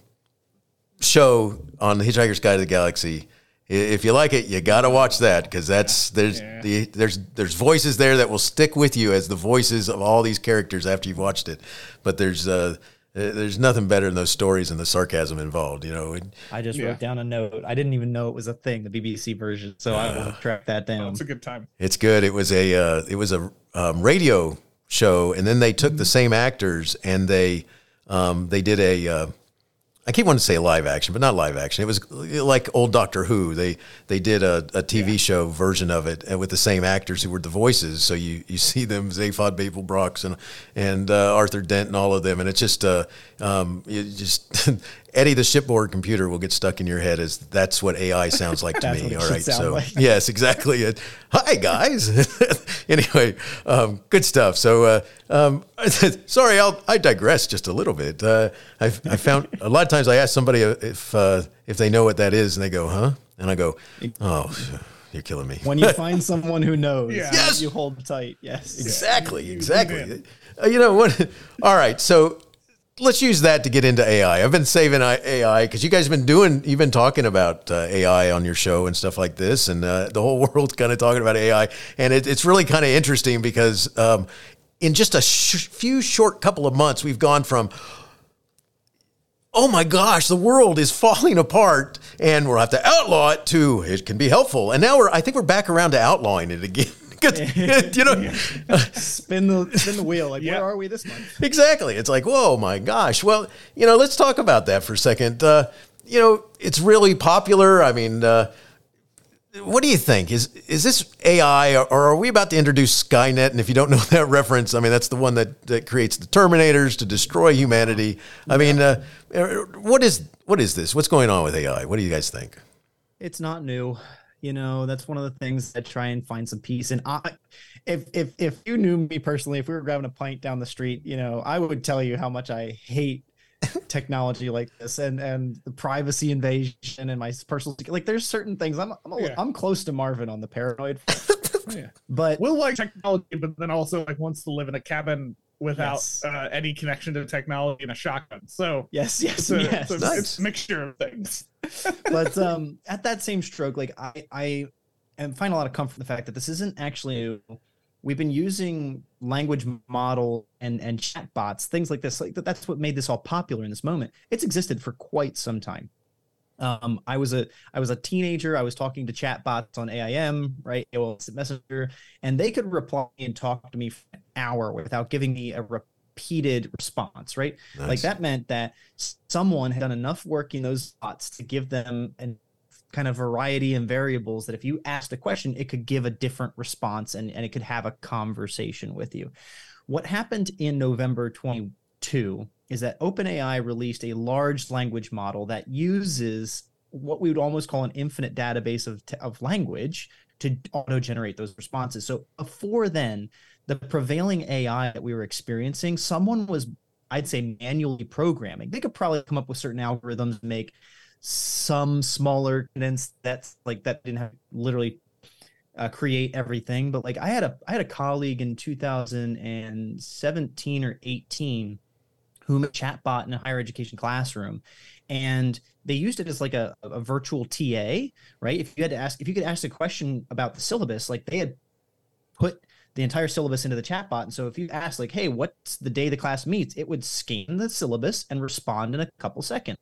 show on the Hitchhiker's Guide to the Galaxy, if you like it, you got to watch that because that's there's Yeah. the there's there's voices there that will stick with you as the voices of all these characters after you've watched it. But there's uh, there's nothing better than those stories and the sarcasm involved. You know. And, I just Yeah. wrote down a note. I didn't even know it was a thing, the BBC version, so I will track that down. It's a good time. It's good. It was a uh, it was a um, radio show, and then they took the same actors and they um, they did a uh, I keep wanting to say live action, but not live action. It was like old Doctor Who. They they did a, a TV yeah. show version of it with the same actors who were the voices. So you, you see them, Zaphod Beeblebrox and and uh, Arthur Dent and all of them, and it's just uh, um, you just Eddie the shipboard computer will get stuck in your head as that's what AI sounds like to me. All right, so like. yes, exactly. It. Hi guys. anyway, um, good stuff. So uh, um, sorry, I'll, I digress just a little bit. Uh, I, I found a lot of times I ask somebody if uh, if they know what that is, and they go, "Huh?" And I go, "Oh." You're killing me. When you find someone who knows, yeah. yes, you hold tight. Yes, exactly, exactly. Uh, you know what? All right, so let's use that to get into AI. I've been saving AI because you guys have been doing, you've been talking about uh, AI on your show and stuff like this, and uh, the whole world's kind of talking about AI, and it, it's really kind of interesting because um, in just a sh- few short couple of months, we've gone from oh my gosh, the world is falling apart and we'll have to outlaw it to it can be helpful. And now we're I think we're back around to outlawing it again. you know, spin the spin the wheel. Like, where are we this month? Exactly. It's like, whoa, my gosh. Well, you know, let's talk about that for a second. Uh, you know, it's really popular. I mean, uh, what do you think? Is is this AI, or are we about to introduce Skynet? And if you don't know that reference, I mean, that's the one that, that creates the Terminators to destroy humanity. I mean, uh, what is what is this? What's going on with AI? What do you guys think? It's not new you know that's one of the things that try and find some peace and i if if if you knew me personally if we were grabbing a pint down the street you know i would tell you how much i hate technology like this and and the privacy invasion and my personal like there's certain things i'm i'm, yeah. I'm close to marvin on the paranoid oh, yeah. but we'll like technology but then also like wants to live in a cabin without yes. uh, any connection to technology and a shotgun. So yes, yes, it's a, yes. It's, a, nice. it's a mixture of things. but um, at that same stroke, like I, I am find a lot of comfort in the fact that this isn't actually. We've been using language model and and chat bots, things like this. Like that's what made this all popular in this moment. It's existed for quite some time. Um, I was a I was a teenager. I was talking to chat bots on AIM, right? AOL Messenger, and they could reply and talk to me for hour without giving me a repeated response, right? Nice. Like that meant that someone had done enough work in those bots to give them an kind of variety and variables that if you asked a question, it could give a different response and, and it could have a conversation with you. What happened in November 22 is that OpenAI released a large language model that uses what we would almost call an infinite database of, of language to auto generate those responses. So before then, the prevailing AI that we were experiencing, someone was, I'd say, manually programming. They could probably come up with certain algorithms, and make some smaller cadence that's like that didn't have literally uh, create everything. But like I had a I had a colleague in 2017 or 18 whom a chatbot in a higher education classroom and they used it as like a, a virtual ta right if you had to ask if you could ask a question about the syllabus like they had put the entire syllabus into the chatbot. And so if you ask like hey what's the day the class meets it would scan the syllabus and respond in a couple seconds.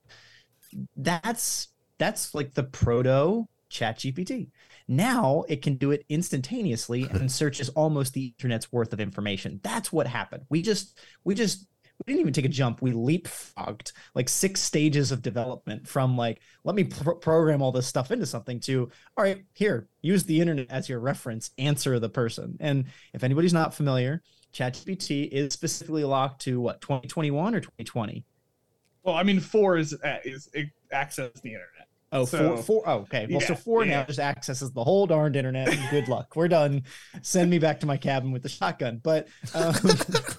That's that's like the proto chat gpt now it can do it instantaneously and searches almost the internet's worth of information. That's what happened. We just we just we didn't even take a jump. We leapfrogged like six stages of development from like, let me program all this stuff into something to, all right, here, use the internet as your reference, answer the person. And if anybody's not familiar, ChatGPT is specifically locked to what, 2021 or 2020? Well, I mean, four is, uh, is access the internet. Oh, so, four, four, oh, okay. Well, yeah, so four yeah. now just accesses the whole darned internet. good luck. We're done. Send me back to my cabin with the shotgun. But um,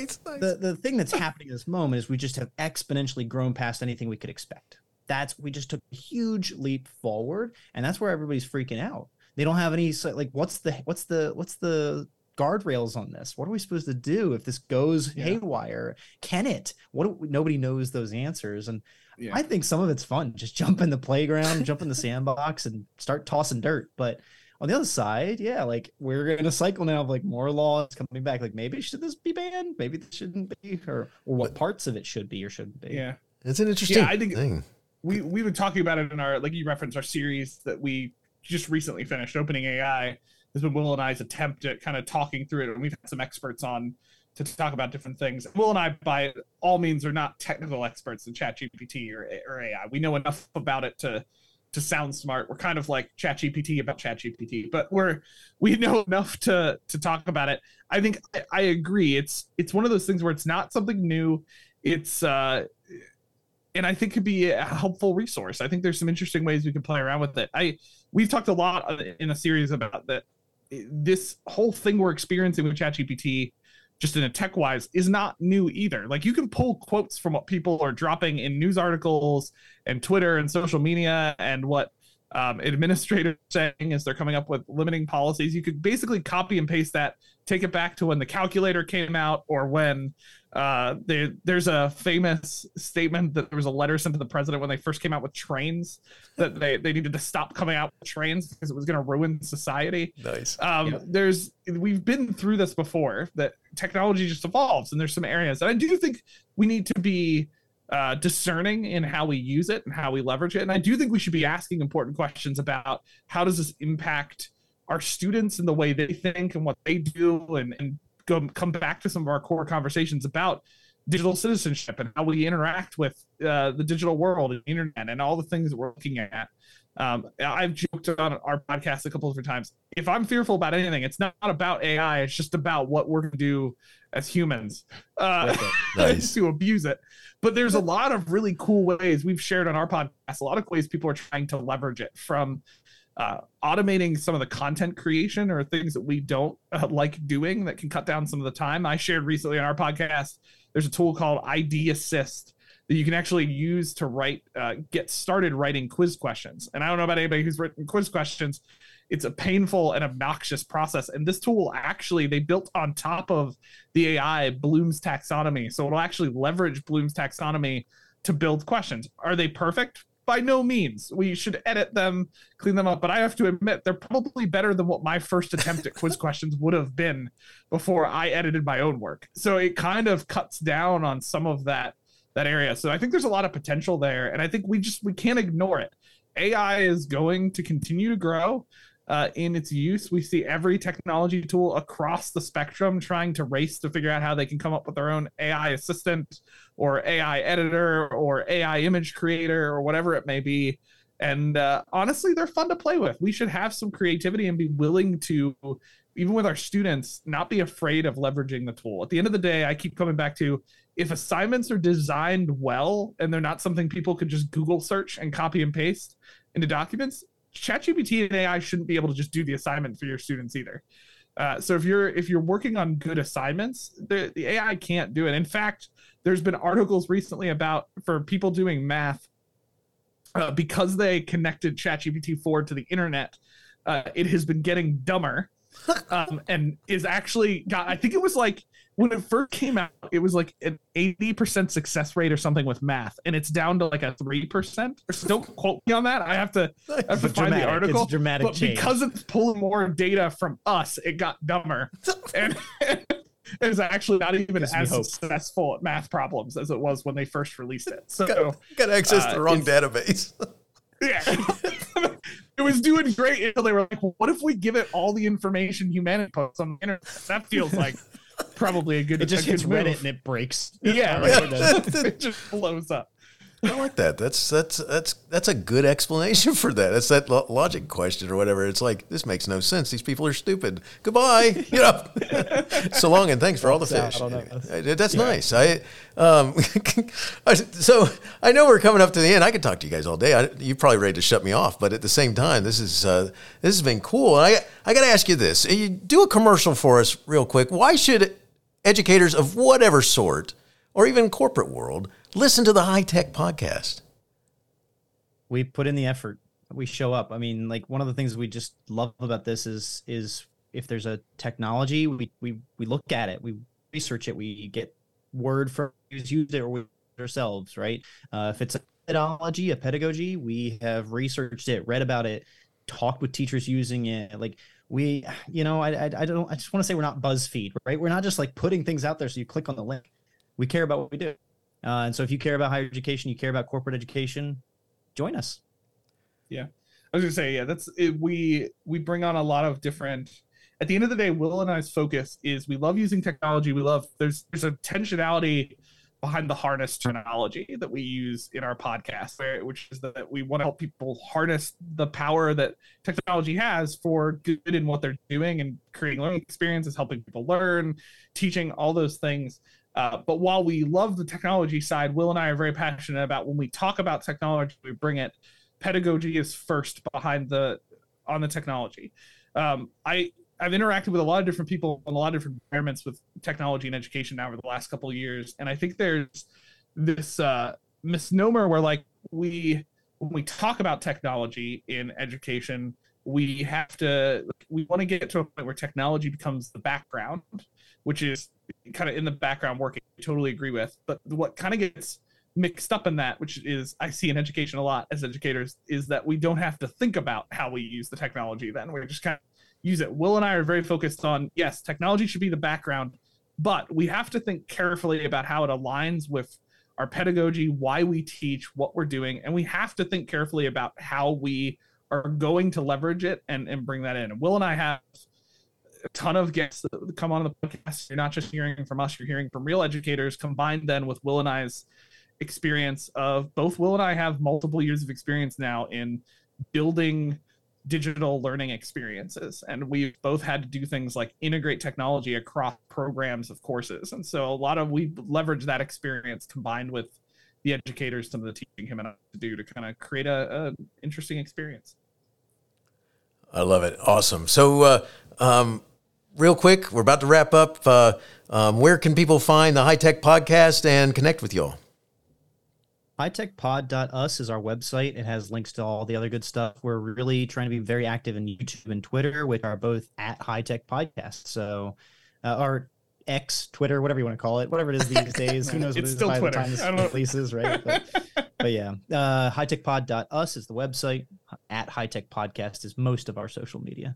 nice, nice. the the thing that's happening in this moment is we just have exponentially grown past anything we could expect. That's we just took a huge leap forward, and that's where everybody's freaking out. They don't have any like what's the what's the what's the guardrails on this? What are we supposed to do if this goes yeah. haywire? Can it? What nobody knows those answers, and yeah. I think some of it's fun. Just jump in the playground, jump in the sandbox, and start tossing dirt. But on the other side, yeah, like we're in a cycle now of like more laws coming back. Like maybe should this be banned? Maybe this shouldn't be, or or what parts of it should be or shouldn't be. Yeah, it's an interesting. Yeah, I think thing. we we've been talking about it in our like you referenced our series that we just recently finished, opening AI. Has been Will and I's attempt at kind of talking through it, and we've had some experts on to talk about different things. Will and I, by all means, are not technical experts in ChatGPT or, or AI. We know enough about it to to sound smart. We're kind of like ChatGPT about ChatGPT, but we're we know enough to to talk about it. I think I, I agree. It's it's one of those things where it's not something new. It's uh and I think could be a helpful resource. I think there's some interesting ways we can play around with it. I we've talked a lot in a series about that. This whole thing we're experiencing with ChatGPT, just in a tech wise, is not new either. Like you can pull quotes from what people are dropping in news articles and Twitter and social media and what um, administrators saying as they're coming up with limiting policies. You could basically copy and paste that, take it back to when the calculator came out or when uh, there, there's a famous statement that there was a letter sent to the president when they first came out with trains that they, they needed to stop coming out with trains because it was going to ruin society. Nice. Um, There's we've been through this before that technology just evolves and there's some areas and I do think we need to be uh, discerning in how we use it and how we leverage it. And I do think we should be asking important questions about how does this impact our students and the way they think and what they do and, and go come back to some of our core conversations about digital citizenship and how we interact with uh, the digital world and internet and all the things that we're looking at. Um, I've joked on our podcast a couple of different times. If I'm fearful about anything, it's not about AI. It's just about what we're going to do as humans uh, nice. to abuse it. But there's a lot of really cool ways we've shared on our podcast. A lot of ways people are trying to leverage it from uh, automating some of the content creation or things that we don't uh, like doing that can cut down some of the time. I shared recently on our podcast. There's a tool called ID Assist that you can actually use to write, uh, get started writing quiz questions. And I don't know about anybody who's written quiz questions. It's a painful and obnoxious process. And this tool actually, they built on top of the AI Bloom's taxonomy. So it'll actually leverage Bloom's taxonomy to build questions. Are they perfect? by no means. We should edit them, clean them up. But I have to admit, they're probably better than what my first attempt at quiz questions would have been before I edited my own work. So it kind of cuts down on some of that that area. So I think there's a lot of potential there, and I think we just we can't ignore it. AI is going to continue to grow uh, in its use. We see every technology tool across the spectrum trying to race to figure out how they can come up with their own AI assistant or AI editor or AI image creator or whatever it may be. And uh, honestly, they're fun to play with. We should have some creativity and be willing to, even with our students, not be afraid of leveraging the tool. At the end of the day, I keep coming back to if assignments are designed well and they're not something people could just Google search and copy and paste into documents, ChatGPT and AI shouldn't be able to just do the assignment for your students either. Uh, so if you're if you're working on good assignments, the, the AI can't do it. In fact, there's been articles recently about for people doing math uh, because they connected ChatGPT 4 to the internet, uh, it has been getting dumber um, and is actually got. I think it was like when it first came out, it was like an 80% success rate or something with math, and it's down to like a 3%. Don't quote me on that. I have to, I have to find dramatic. the article. It's dramatic but change. because it's pulling more data from us, it got dumber. and it's actually not even as hope. successful at math problems as it was when they first released it. So got, got access to uh, the wrong database. yeah. Was doing great until they were like, what if we give it all the information humanity posts on the internet? That feels like probably a good It just hits move. Reddit and it breaks. Yeah, Right, right. it just blows up. I like that. That's that's that's that's a good explanation for that. That's that lo- logic question or whatever. It's like this makes no sense. These people are stupid. Goodbye. You know. so long and thanks for all the fish. out on us. Uh, That's nice. I um, so I know we're coming up to the end. I could talk to you guys all day. I, you're probably ready to shut me off, but at the same time, this is uh, this has been cool. And I I got to ask you this. You do a commercial for us real quick. Why should educators of whatever sort or even corporate world listen to the HiTech Podcast? we put in the effort. We show up. I mean like one of the things we just love about this is is if there's a technology we we, we look at it we research it we get word from use it or we ourselves right? Uh, if it's a methodology a pedagogy we have researched it read about it talked with teachers using it. Like we you know i i, I don't i just want to say we're not buzzfeed right? We're not just like putting things out there so you click on the link. We care about what we do uh, and so if you care about higher education you care about corporate education join us Yeah. I was gonna say, yeah, that's it, we we bring on a lot of different at the end of the day, Will and I's focus is we love using technology. We love there's there's a tensionality behind the harness terminology that we use in our podcast, which is that we want to help people harness the power that technology has for good in what they're doing and creating learning experiences, helping people learn, teaching all those things. Uh, but while we love the technology side, Will and I are very passionate about when we talk about technology, we bring it. Pedagogy is first behind the on the technology. Um, I I've interacted with a lot of different people in a lot of different environments with technology and education now over the last couple of years, and I think there's this uh, misnomer where like we when we talk about technology in education, we have to we want to get to a point where technology becomes the background, which is kind of in the background working. I totally agree with, but what kind of gets mixed up in that, which is I see in education a lot as educators, is that we don't have to think about how we use the technology. Then we're just kind of use it. Will and I are very focused on yes, technology should be the background, but we have to think carefully about how it aligns with our pedagogy, why we teach, what we're doing, and we have to think carefully about how we are going to leverage it and, and bring that in. Will and I have a ton of guests that come on the podcast. You're not just hearing from us, you're hearing from real educators combined then with Will and I's experience of both Will and I have multiple years of experience now in building digital learning experiences and we've both had to do things like integrate technology across programs of courses and so a lot of we leverage that experience combined with the educators some of the teaching him and I to do to kind of create a, a interesting experience i love it awesome so uh, um, real quick we're about to wrap up uh, um, where can people find the HiTech Podcast and connect with y'all hitechpod.us is our website. It has links to all the other good stuff. We're really trying to be very active in YouTube and Twitter, which are both at HiTech Podcast. So, uh, or X, Twitter, whatever you want to call it, whatever it is these days. Who knows what it's still by Twitter. the time this I don't know. releases, right? But, but yeah, uh, hitechpod.us is the website. At HiTech Podcast is most of our social media.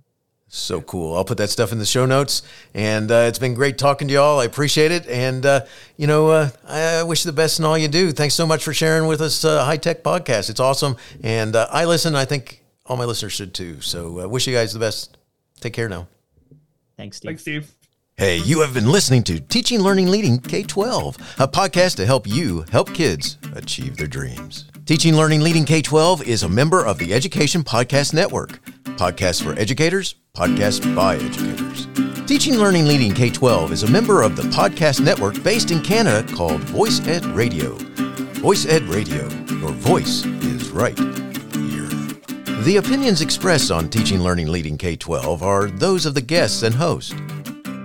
So cool. I'll put that stuff in the show notes. And uh, it's been great talking to y'all. I appreciate it. And, uh, you know, uh, I wish you the best in all you do. Thanks so much for sharing with us uh, HiTech Podcast. It's awesome. And uh, I listen. I think all my listeners should too. So I wish you guys the best. Take care now. Thanks, Steve. thanks steve Hey, you have been listening to Teaching, Learning, Leading K 12, a podcast to help you help kids achieve their dreams. Teaching, Learning, Leading K 12 is a member of the Education Podcast Network. Podcasts for educators, podcasts by educators. Teaching, Learning, Leading K 12 is a member of the podcast network based in Canada called Voice Ed Radio. Voice Ed Radio, your voice is right here. The opinions expressed on Teaching, Learning, Leading K 12 are those of the guests and host.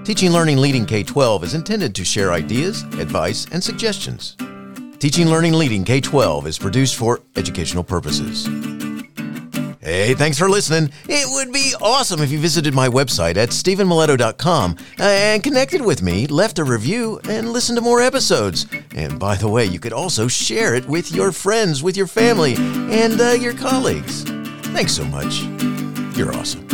Teaching Learning Leading K 12 is intended to share ideas, advice, and suggestions. Teaching Learning Leading K 12 is produced for educational purposes. Hey, thanks for listening. It would be awesome if you visited my website at stevenmiletto.com and connected with me, left a review, and listened to more episodes. And by the way, you could also share it with your friends, with your family, and uh, your colleagues. Thanks so much. You're awesome.